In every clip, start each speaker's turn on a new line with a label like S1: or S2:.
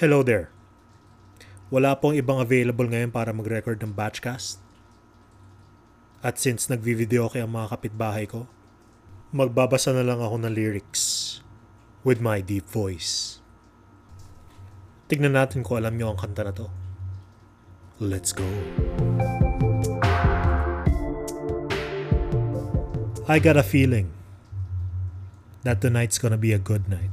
S1: Hello there. Wala pong ibang available ngayon para mag-record ng batchcast. At since nagvi-video kay ang mga kapitbahay ko, magbabasa na lang ako ng lyrics with my deep voice. Tignan natin kung alam niyo ang kanta na to. Let's go. I got a feeling that tonight's gonna be a good night.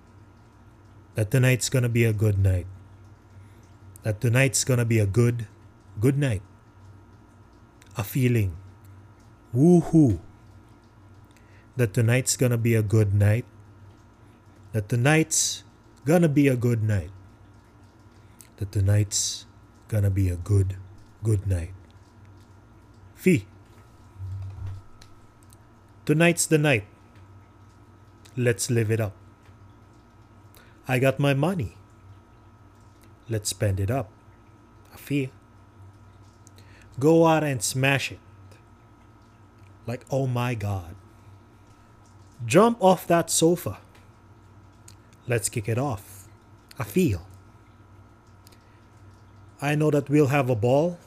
S1: that tonight's gonna be a good night. That tonight's gonna be a good, good night. A feeling. Woohoo. That tonight's gonna be a good night. That tonight's gonna be a good night. That tonight's gonna be a good, good night. Fee. Tonight's the night. Let's live it up. I got my money. Let's spend it up. I feel. Go out and smash it. Like, oh my god. Jump off that sofa. Let's kick it off. I feel. I know that we'll have a ball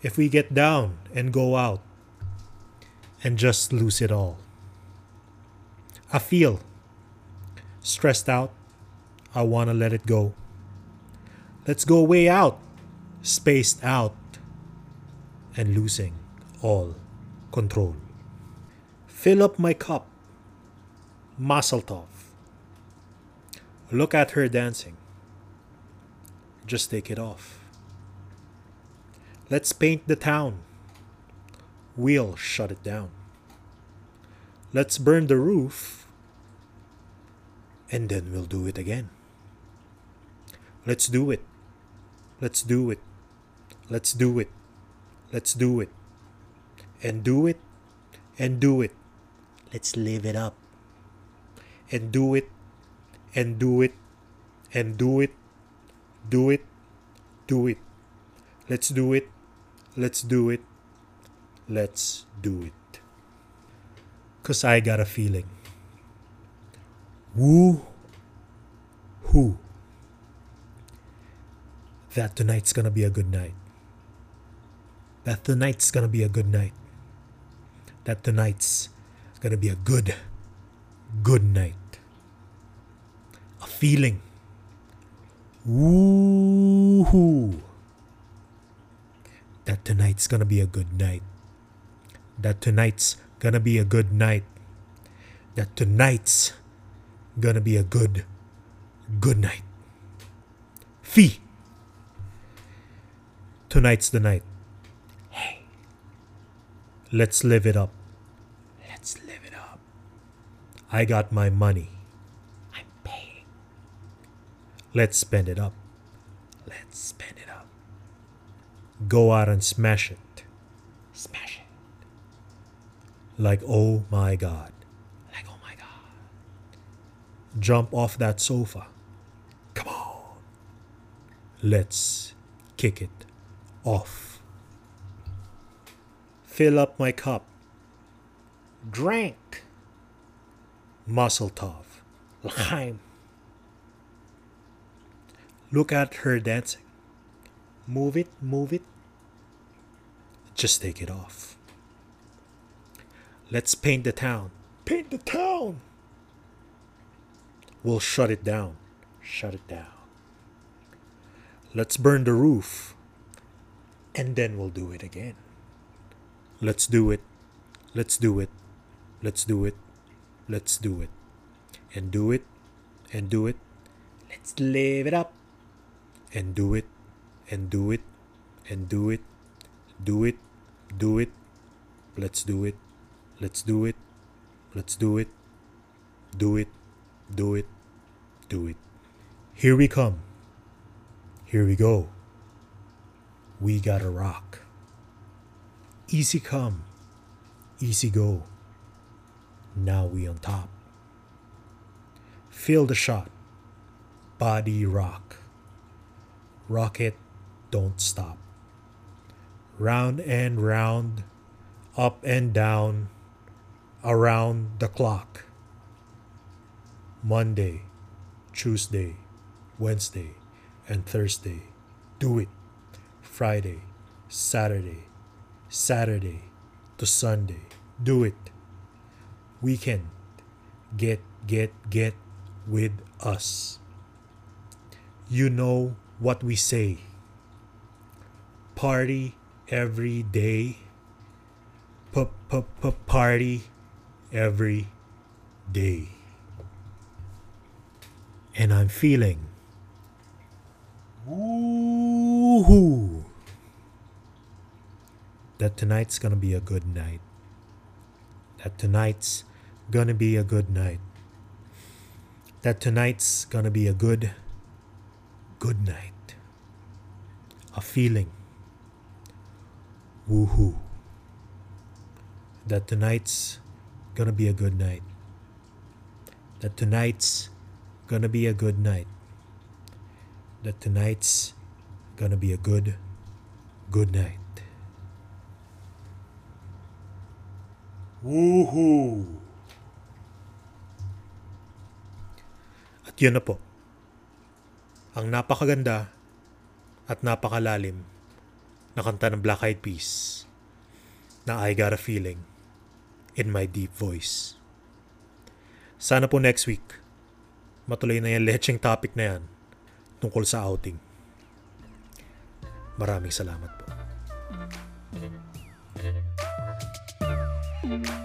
S1: if we get down and go out and just lose it all. I feel stressed out. I want to let it go. Let's go way out, spaced out, and losing all control. Fill up my cup. Mazeltov. Look at her dancing. Just take it off. Let's paint the town. We'll shut it down. Let's burn the roof and then we'll do it again. Let's do it. Let's do it. Let's do it. Let's do it. And do it. And do it. Let's live it up. And do it. And do it. And do it. Do it. Do it. Let's do it. Let's do it. Let's do it. Because I got a feeling. Woo hoo. That tonight's gonna be a good night. That tonight's gonna be a good night. That tonight's gonna be a good, good night. A feeling. Woo hoo. That tonight's gonna be a good night. That tonight's gonna be a good night. That tonight's gonna be a good, good night. Fee! Tonight's the night. Hey. Let's live it up. Let's live it up. I got my money. I'm paying. Let's spend it up. Let's spend it up. Go out and smash it. Smash it. Like, oh my god. Jump off that sofa. Come on. Let's kick it off. Fill up my cup. Drink. Mazel lime. Look at her dancing. Move it, move it. Just take it off. Let's paint the town. Paint the town! We'll shut it down. Shut it down. Let's burn the roof and then we'll do it again. Let's do it. Let's do it. Let's do it. Let's do it. And do it. And do it. Let's live it up. And do it. And do it. And do it. Do it. Do it. Let's do it. Let's do it. Let's do it. Do it. Do it. Do it. Here we come. Here we go. We gotta rock. Easy come. Easy go. Now we on top. Feel the shot. Body rock. Rock it. Don't stop. Round and round. Up and down. Around the clock. Monday, Tuesday, Wednesday, and Thursday. Do it. Friday, Saturday, Saturday to Sunday. Do it. Weekend. Get, get, get with us. You know what we say. Party every day. P-p-p-party every day and I'm feeling. woohoo, that tonight's gonna be a good night. That tonight's gonna be a good night. That tonight's gonna be a good, good night. A feeling. Woohoo. That tonight's gonna be a good night. That tonight's gonna be a good night. That tonight's gonna be a good, good night. Woohoo! At yun na po. Ang napakaganda at napakalalim na kanta ng Black Eyed Peas na I Got a Feeling in My Deep Voice. Sana po next week matuloy na yung lecheng topic na yan tungkol sa outing. Maraming salamat po. Thank you.